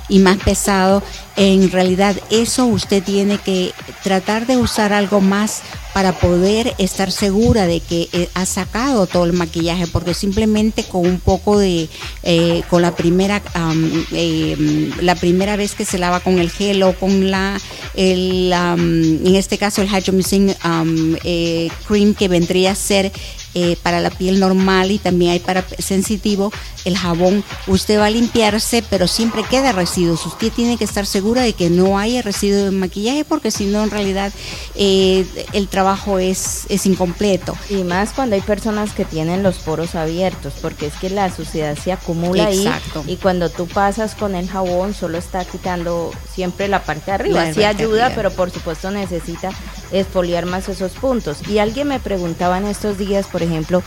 [SPEAKER 7] y más pesado. En realidad eso usted tiene que tratar de usar algo más para poder estar segura de que eh, ha sacado todo el maquillaje, porque simplemente con un poco de, con la primera, la primera vez que se lava con el gel o con la, el, en este caso el Um, eh, cream que vendría a ser eh, para la piel normal y también hay para sensitivo, el jabón, usted va a limpiarse, pero siempre queda residuos. Usted tiene que estar segura de que no haya residuo de maquillaje porque si no, en realidad eh, el trabajo es, es incompleto.
[SPEAKER 6] Y más cuando hay personas que tienen los poros abiertos, porque es que la suciedad se acumula Exacto. ahí y cuando tú pasas con el jabón solo está quitando siempre la parte de arriba. Sí ayuda, pero por supuesto necesita esfoliar más esos puntos. Y alguien me preguntaba en estos días, por ejemplo,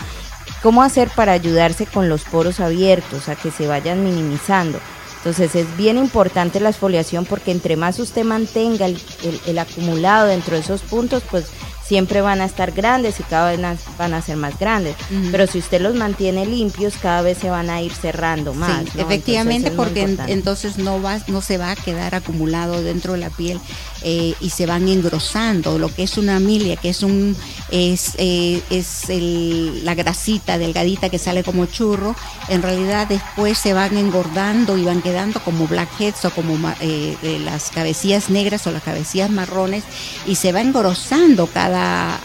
[SPEAKER 6] cómo hacer para ayudarse con los poros abiertos, a que se vayan minimizando. Entonces es bien importante la exfoliación porque entre más usted mantenga el, acumulado dentro de esos puntos, pues siempre van a estar grandes y cada vez van a ser más grandes. Pero si usted los mantiene limpios, cada vez se van a ir cerrando más.
[SPEAKER 7] Efectivamente, porque entonces no va, no se va a quedar acumulado dentro de la piel eh, y se van engrosando. Lo que es una milia, que es un es, eh, es la grasita delgadita que sale como churro, en realidad después se van engordando y van quedando como blackheads o como eh, las cabecillas negras o las cabecillas marrones y se va engrosando cada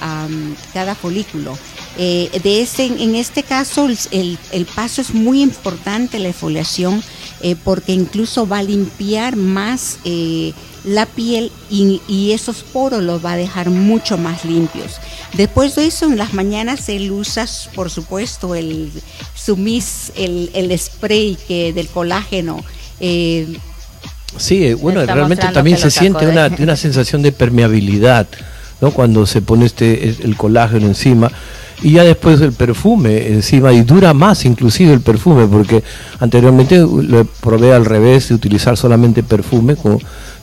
[SPEAKER 7] cada, folículo. Eh, de este, en este caso, el, paso es muy importante, la exfoliación, eh, porque incluso va a limpiar más eh, la piel y, esos poros los va a dejar mucho más limpios. Después de eso, en las mañanas él usa, por supuesto, el sumis, el, el spray que, del colágeno.
[SPEAKER 2] sí, bueno, realmente también se siente una, una sensación de permeabilidad ¿no? cuando se pone este el colágeno encima y ya después el perfume encima y dura más inclusive el perfume porque anteriormente lo probé al revés de utilizar solamente perfume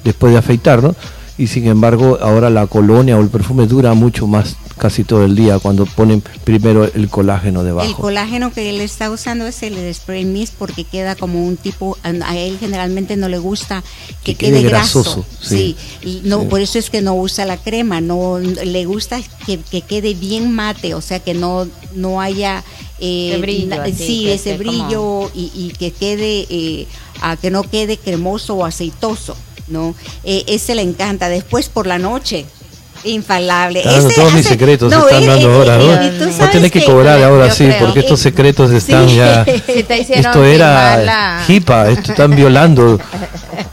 [SPEAKER 2] después de afeitar y sin embargo ahora la colonia o el perfume dura mucho más casi todo el día cuando ponen primero el colágeno debajo.
[SPEAKER 7] El colágeno que él está usando es el spray mist porque queda como un tipo, a él generalmente no le gusta que, quede, grasoso. Sí, no, por eso es que no usa la crema, no le gusta que, quede bien mate, o sea que no, no haya
[SPEAKER 6] eh, brillo,
[SPEAKER 7] sí, ese brillo y, que quede, eh, a que no quede cremoso o aceitoso. ¿no? Eh, ese le encanta. Después por la noche, infalable.
[SPEAKER 2] todos mis secretos se están dando ahora, ¿no? tenés que cobrar ahora sí, porque estos secretos están ya. esto era hipa, esto están violando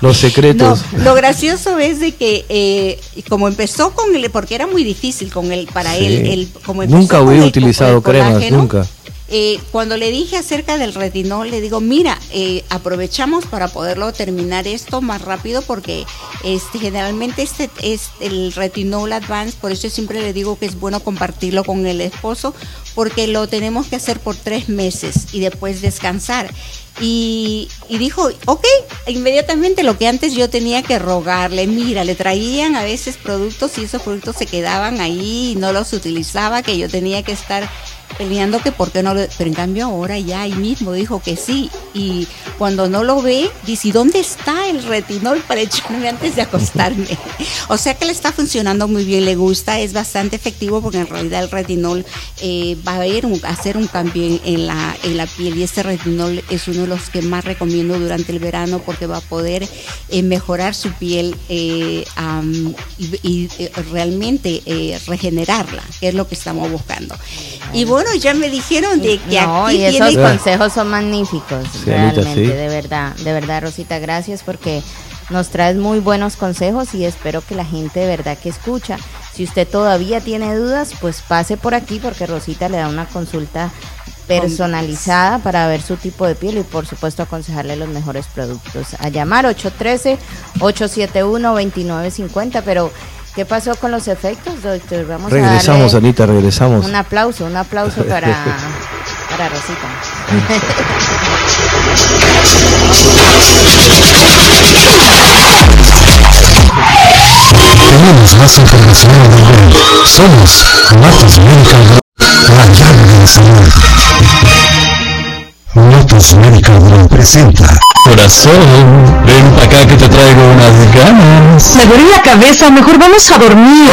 [SPEAKER 2] los secretos.
[SPEAKER 7] lo gracioso es de que eh, como empezó con él, porque era muy difícil con él para él, él como
[SPEAKER 2] nunca hubiera utilizado cremas, nunca.
[SPEAKER 7] Eh, cuando le dije acerca del retinol, le digo, mira, eh, aprovechamos para poderlo terminar esto más rápido porque este, generalmente este es el retinol advance, por eso siempre le digo que es bueno compartirlo con el esposo porque lo tenemos que hacer por tres meses y después descansar. Y, y, dijo, ok, inmediatamente lo que antes yo tenía que rogarle, mira, le traían a veces productos y esos productos se quedaban ahí y no los utilizaba, que yo tenía que estar peleando que por qué no lo... Pero en cambio ahora ya ahí mismo dijo que sí. Y cuando no lo ve, dice, ¿y dónde está el retinol para echarme antes de acostarme? o sea que le está funcionando muy bien, le gusta, es bastante efectivo porque en realidad el retinol eh, va a, haber hacer un cambio en, la, en la piel y este retinol es uno de los que más recomiendo durante el verano porque va a poder eh, mejorar su piel eh, y, realmente regenerarla, que es lo que estamos buscando. Y bueno, bueno, ya me dijeron de que
[SPEAKER 6] no, y esos consejos son magníficos, realmente, de verdad, de verdad, Rosita, gracias porque nos traes muy buenos consejos y espero que la gente de verdad que escucha, si usted todavía tiene dudas, pues pase por aquí porque Rosita le da una consulta personalizada para ver su tipo de piel y por supuesto aconsejarle los mejores productos. A llamar 813-871-2950, pero ¿Qué pasó con los efectos, doctor?
[SPEAKER 2] Vamos regresamos, Anita, regresamos.
[SPEAKER 6] Un aplauso, un aplauso para, para Rosita.
[SPEAKER 1] Tenemos más información en. Somos Matos Medical la llave de salud. Matos Medical Group presenta
[SPEAKER 4] Corazón, ven para acá que te traigo unas ganas.
[SPEAKER 3] Me duele la cabeza, mejor vamos a dormir.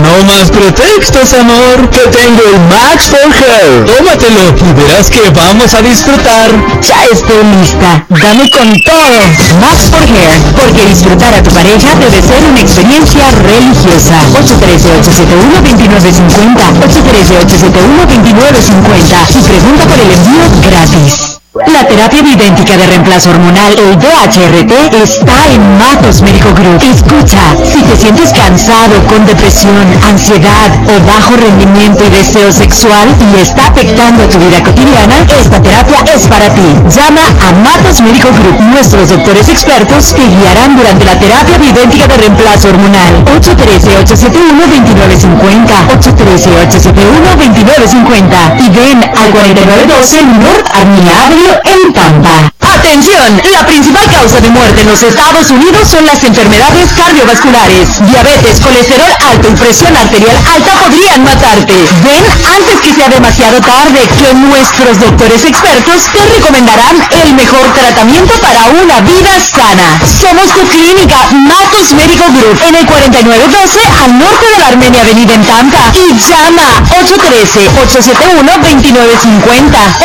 [SPEAKER 4] No más pretextos, amor, que tengo el Max for Hair. Tómatelo y verás que vamos a disfrutar.
[SPEAKER 3] Ya estoy lista, dame con todo. Max for Hair, porque disfrutar a tu pareja debe ser una experiencia religiosa. 813-871-2950, 813-871-2950 y pregunta por el envío gratis. La terapia bidéntica de reemplazo hormonal, el DHRT, está en Matos Médico Group. Escucha, si te sientes cansado, con depresión, ansiedad o bajo rendimiento y deseo sexual y está afectando tu vida cotidiana, esta terapia es para ti. Llama a Matos Médico Group. Nuestros doctores expertos te guiarán durante la terapia bidéntica de reemplazo hormonal. 813-871-2950. 813-871-2950. Y ven al 4912 North Avenue en Tampa. Atención, la principal causa de muerte en los Estados Unidos son las enfermedades cardiovasculares. Diabetes, colesterol alto y presión arterial alta podrían matarte. Ven antes que sea demasiado tarde, que nuestros doctores expertos te recomendarán el mejor tratamiento para una vida sana. Somos tu clínica Matos Medical Group en el 4912 al norte de la Armenia Avenida en Tampa y llama 813-871-2950.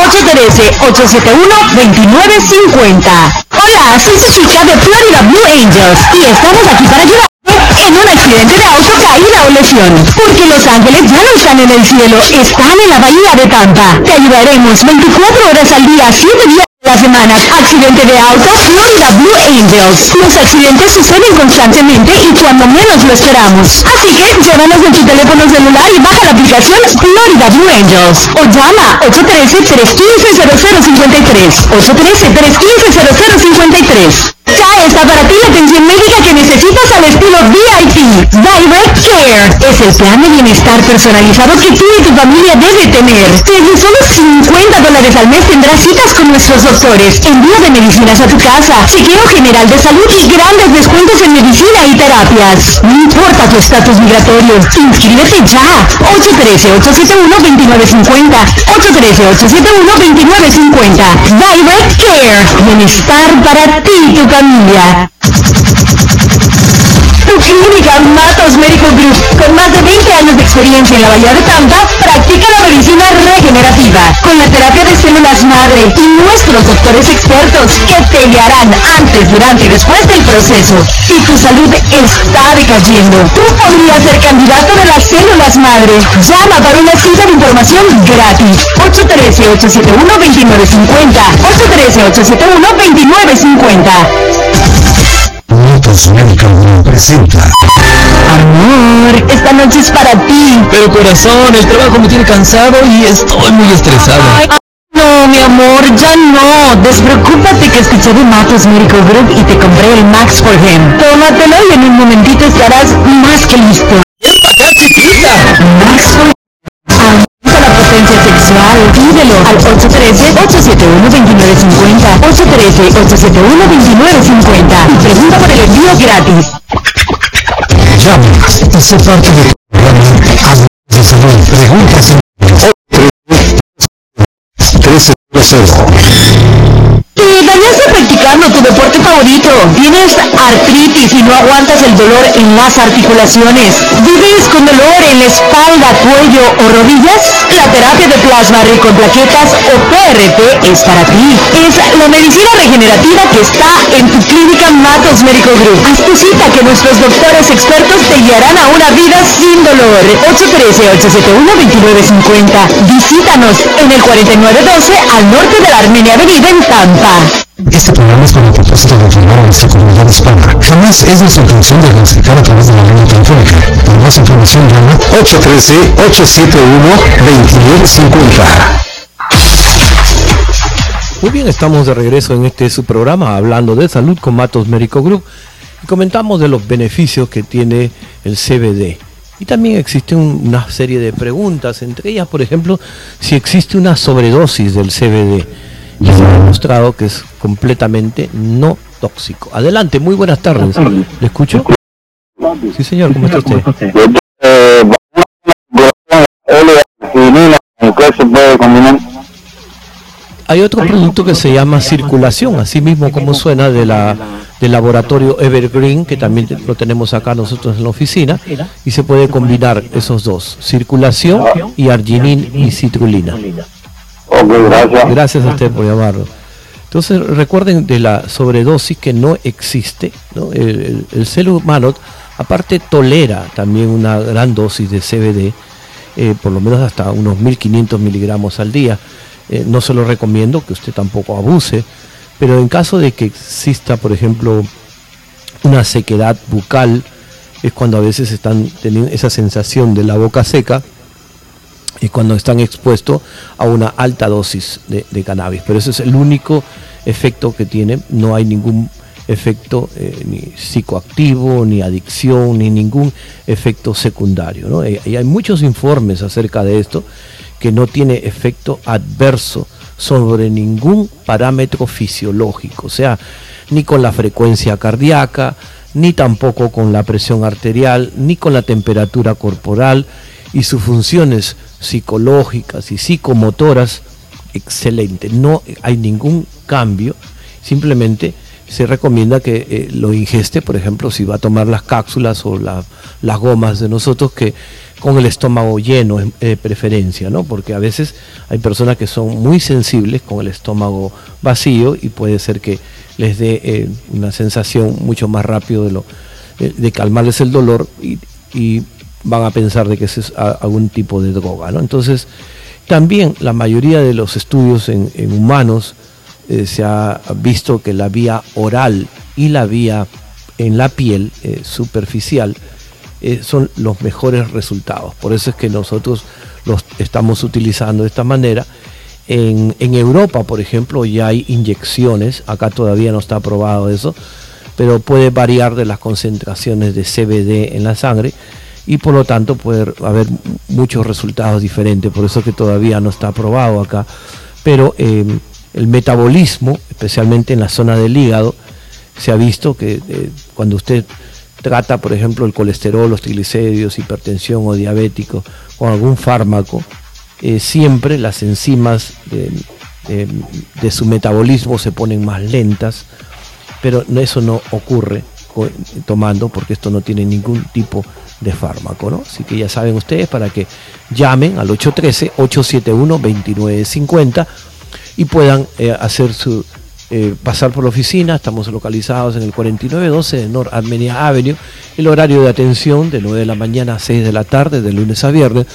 [SPEAKER 3] 813-871-2950. Hola, soy su chica de Florida Blue Angels y estamos aquí para ayudar en un accidente de auto, caída o lesión. Porque los ángeles ya no están en el cielo, están en la bahía de Tampa. Te ayudaremos 24 horas al día, 7 días la semana, accidente de auto, Florida Blue Angels. Los accidentes suceden constantemente y cuando menos lo esperamos. Así que llévanos en tu teléfono celular y baja la aplicación Florida Blue Angels. O llama 813-315-0053. 813-315-0053. Ya está para ti la atención médica que necesitas al estilo VIP. Direct Care. Es el plan de bienestar personalizado que tú y tu familia debe tener. Desde solo 50 dólares al mes tendrás citas con nuestros doctores, envío de medicinas a tu casa, chequeo general de salud y grandes descuentos en medicina y terapias. No importa tu estatus migratorio, inscríbete ya. 813-871-2950. 813-871-2950. Direct Care. Bienestar para ti y tu familia. Tu clínica Matos Medical Group, con más de 20 años de experiencia en la Bahía de Tampa, practica la medicina regenerativa, con la terapia de células madre y nuestros doctores expertos que te guiarán antes, durante y después del proceso. Si tu salud está decayendo, tú podrías ser candidato de las células madre. Llama para una cita de información gratis. 813-871-2950. 813-871-2950.
[SPEAKER 1] Matos Medical Group presenta.
[SPEAKER 3] Amor, esta noche es para ti.
[SPEAKER 4] Pero corazón, el trabajo me tiene cansado y estoy muy estresado.
[SPEAKER 3] Ay, no, mi amor, ya no. Despreocúpate que escuché de Matos Medical Group y te compré el Max for Him. Tómatelo y en un momentito estarás más que listo. 813-871-2950. 813-871-2950. Y pregunta por el envío gratis.
[SPEAKER 1] Llama y sé parte Hablemos de Salud. Preguntas en 1300.
[SPEAKER 3] Te dañaste practicando tu deporte favorito. Tienes artritis y no aguantas el dolor en las articulaciones. ¿Vives con dolor en la espalda, cuello o rodillas? La terapia de plasma rico en plaquetas o PRP es para ti. Es la medicina regenerativa que está en tu clínica Matos Medical Group. Haz tu cita que nuestros doctores expertos te guiarán a una vida sin dolor. 813-871-2950. Visítanos en el 4912 al norte de la Armenia Avenida en Tampa.
[SPEAKER 1] Este programa es con el propósito de informar a nuestra comunidad hispana. Jamás es nuestra intención diagnosticar a través de la línea telefónica. Para más información llama 813-871-2250.
[SPEAKER 2] Muy bien, estamos de regreso en este su programa hablando de salud con Matos Médico Group y comentamos de los beneficios que tiene el CBD. Y también existe un- una serie de preguntas, entre ellas, por ejemplo, si existe una sobredosis del CBD. Y se ha demostrado que es completamente no tóxico. Adelante, muy buenas tardes. ¿Le escucho? Sí, señor, ¿cómo está usted?
[SPEAKER 5] Eh, ¿Qué se puede combinar?
[SPEAKER 2] Hay otro producto que se llama circulación, así mismo como suena de la, del laboratorio Evergreen, que también lo tenemos acá nosotros en la oficina, y se puede combinar esos dos, circulación y arginin y citrulina.
[SPEAKER 5] Ok, gracias.
[SPEAKER 2] Gracias a usted por llamarlo. Entonces recuerden de la sobredosis que no existe. ¿no? El, el- el ser humano aparte tolera también una gran dosis de CBD, eh, por lo menos hasta unos 1500 miligramos al día. Eh, no se lo recomiendo que usted tampoco abuse, pero en caso de que exista, por ejemplo, una sequedad bucal, es cuando a veces están teniendo esa sensación de la boca seca, y cuando están expuestos a una alta dosis de cannabis. Pero ese es el único efecto que tiene, no hay ningún efecto eh, psicoactivo, ni adicción, ni ningún efecto secundario. ¿no? Eh, Y hay muchos informes acerca de esto que no tiene efecto adverso sobre ningún parámetro fisiológico, o sea, ni con la frecuencia cardíaca, ni tampoco con la presión arterial, ni con la temperatura corporal y sus funciones psicológicas y psicomotoras excelente. No hay ningún cambio, simplemente se recomienda que eh, lo ingeste, por ejemplo, si va a tomar las cápsulas o la- las gomas de nosotros, que con el estómago lleno en eh, preferencia, ¿no? Porque a veces hay personas que son muy sensibles con el estómago vacío y puede ser que les dé eh, una sensación mucho más rápido de lo de calmarles el dolor y, van a pensar de que es algún tipo de droga, ¿no? Entonces, también la mayoría de los estudios en humanos eh, se ha visto que la vía oral y la vía en la piel eh, superficial eh, son los mejores resultados. Por eso es que nosotros los estamos utilizando de esta manera. En, Europa, por ejemplo, ya hay inyecciones, acá todavía no está aprobado eso, pero puede variar de las concentraciones de CBD en la sangre y por lo tanto puede haber muchos resultados diferentes, por eso que todavía no está aprobado acá. Pero eh, el metabolismo, especialmente en la zona del hígado, se ha visto que eh, cuando usted trata, por ejemplo, el colesterol, los triglicéridos, hipertensión o diabético con algún fármaco, eh, siempre las enzimas de, su metabolismo se ponen más lentas, pero eso no ocurre tomando porque esto no tiene ningún tipo de fármaco, ¿no? Así que ya saben ustedes para que llamen al 813-871-2950 y puedan eh, hacer su eh, pasar por la oficina. Estamos localizados en el 4912 de North Armenia Avenue. El horario de atención de 9 de la mañana a 6 de la tarde, de lunes a viernes.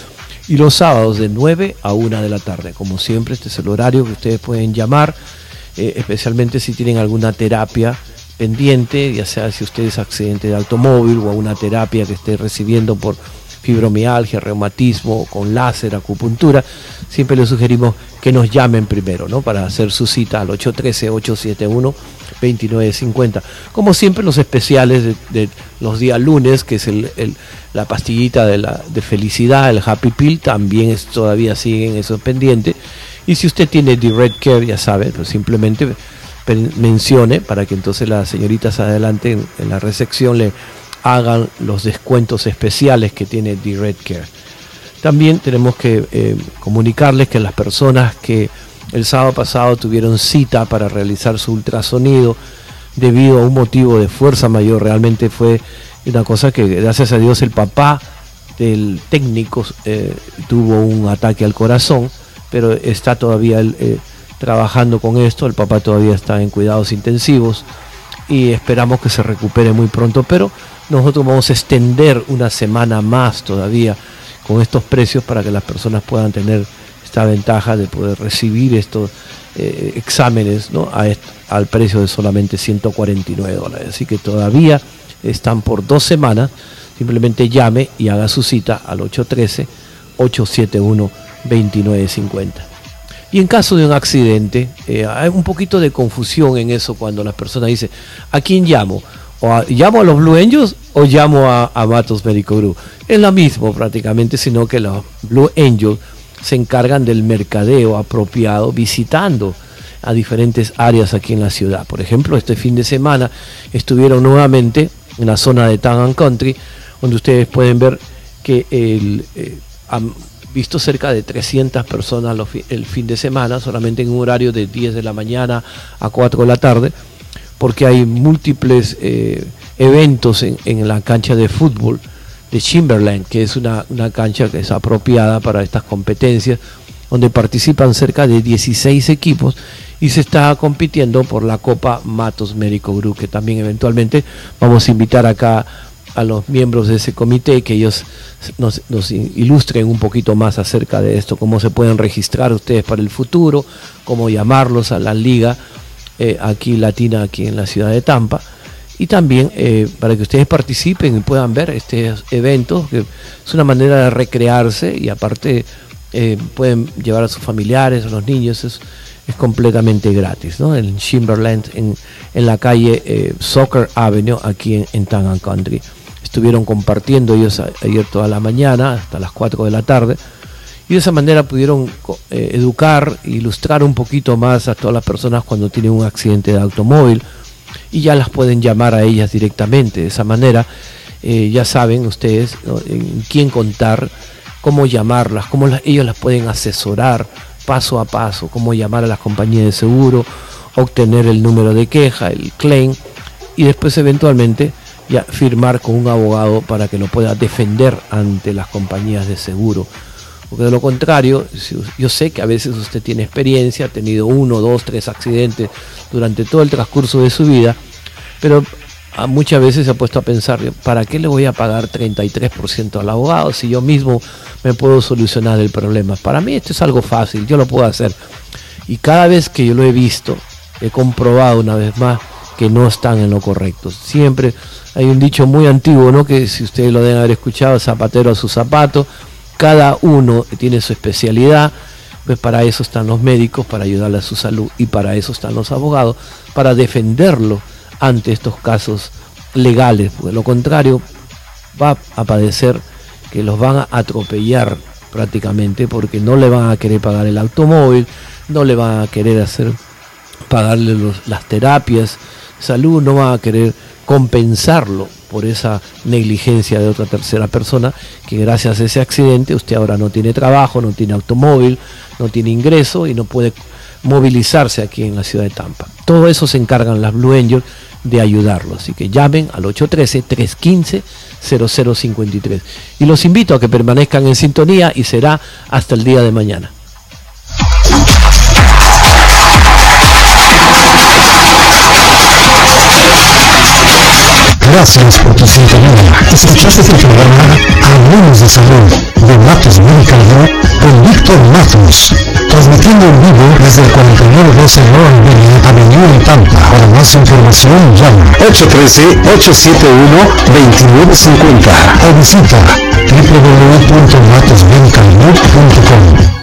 [SPEAKER 2] Y los sábados de 9 a 1 de la tarde. Como siempre, este es el horario que ustedes pueden llamar, eh, especialmente si tienen alguna terapia pendiente, ya sea si usted es accidente de automóvil o una terapia que esté recibiendo por fibromialgia, reumatismo, con láser, acupuntura, siempre le sugerimos que nos llamen primero, ¿no? Para hacer su cita al 813-871-2950. Como siempre, los especiales de, los días lunes, que es la pastillita de, la, de felicidad, el Happy Pill, también es, todavía siguen esos pendientes. Y si usted tiene Direct Care, ya sabe, pues simplemente mencione para que entonces las señoritas adelante en la recepción le hagan los descuentos especiales que tiene Direct Care. También tenemos que eh, comunicarles que las personas que el sábado pasado tuvieron cita para realizar su ultrasonido debido a un motivo de fuerza mayor, realmente fue una cosa que gracias a Dios el papá del técnico eh, tuvo un ataque al corazón, pero está todavía eh, trabajando con esto, el papá todavía está en cuidados intensivos y esperamos que se recupere muy pronto, pero nosotros vamos a extender una semana más todavía con estos precios para que las personas puedan tener esta ventaja de poder recibir estos eh, exámenes al precio de solamente 149 dólares. Así que todavía están por dos semanas. Simplemente llame y haga su cita al 813-871-2950. Y en caso de un accidente, eh, hay un poquito de confusión en eso cuando las personas dicen, ¿a quién llamo? O llamo a los Blue Angels o llamo a, Matos Medical Group. Es lo mismo prácticamente, sino que los Blue Angels se encargan del mercadeo apropiado visitando a diferentes áreas aquí en la ciudad. Por ejemplo, este fin de semana estuvieron nuevamente en la zona de Town Country, donde ustedes pueden ver que el, eh, han visto cerca de 300 personas el fin de semana, solamente en un horario de 10 de la mañana a 4 de la tarde porque hay múltiples eh, eventos en, la cancha de fútbol de Chamberlain, que es una, cancha que es apropiada para estas competencias, donde participan cerca de 16 equipos y se está compitiendo por la Copa Matos Médico Group, que también eventualmente vamos a invitar acá a los miembros de ese comité que ellos nos, nos, ilustren un poquito más acerca de esto, cómo se pueden registrar ustedes para el futuro, cómo llamarlos a la liga eh, aquí latina, aquí en la ciudad de Tampa. Y también eh, para que ustedes participen y puedan ver este evento, que es una manera de recrearse y aparte eh, pueden llevar a sus familiares, a los niños, es, es completamente gratis, ¿no? En Chamberlain, en, en la calle Soccer Avenue, aquí en, en Tangan Country. Estuvieron compartiendo ellos ayer toda la mañana, hasta las 4 de la tarde y de esa manera pudieron eh, educar, ilustrar un poquito más a todas las personas cuando tienen un accidente de automóvil. Y ya las pueden llamar a ellas directamente. De esa manera. Eh, ya saben ustedes en quién contar, cómo llamarlas, cómo ellos las pueden asesorar paso a paso, cómo llamar a las compañías de seguro, obtener el número de queja, el claim y después eventualmente ya firmar con un abogado para que lo pueda defender ante las compañías de seguro porque de lo contrario, yo sé que a veces usted tiene experiencia, ha tenido uno, dos, tres accidentes durante todo el transcurso de su vida, pero muchas veces se ha puesto a pensar, ¿para qué le voy a pagar 33% al abogado si yo mismo me puedo solucionar el problema? Para mí esto es algo fácil, yo lo puedo hacer. Y cada vez que yo lo he visto, he comprobado una vez más que no están en lo correcto. Siempre hay un dicho muy antiguo, ¿no? Que si ustedes lo deben haber escuchado, zapatero a su zapato, cada uno tiene su especialidad, pues para eso están los médicos, para ayudarle a su salud, y para eso están los abogados, para defenderlo ante estos casos legales, porque lo contrario va a padecer que los van a atropellar prácticamente porque no le van a querer pagar el automóvil, no le van a querer hacer pagarle las terapias salud, no van a querer compensarlo por esa negligencia de otra tercera persona que gracias a ese accidente usted ahora no tiene trabajo, no tiene automóvil, no tiene ingreso y no puede movilizarse aquí en la ciudad de Tampa. Todo eso se encargan las Blue Angels de ayudarlo. Así que llamen al 813-315-0053. Y los invito a que permanezcan en sintonía y será hasta el día de mañana.
[SPEAKER 1] Gracias por tu sintonía. Escuchaste el programa Hablemos de Salud de Matos Medical con Víctor Matos, transmitiendo en vivo desde el 4912 North Avenue en Tampa. Para más información llama 813-871-2950 o visita www.matosmedicalgroup.com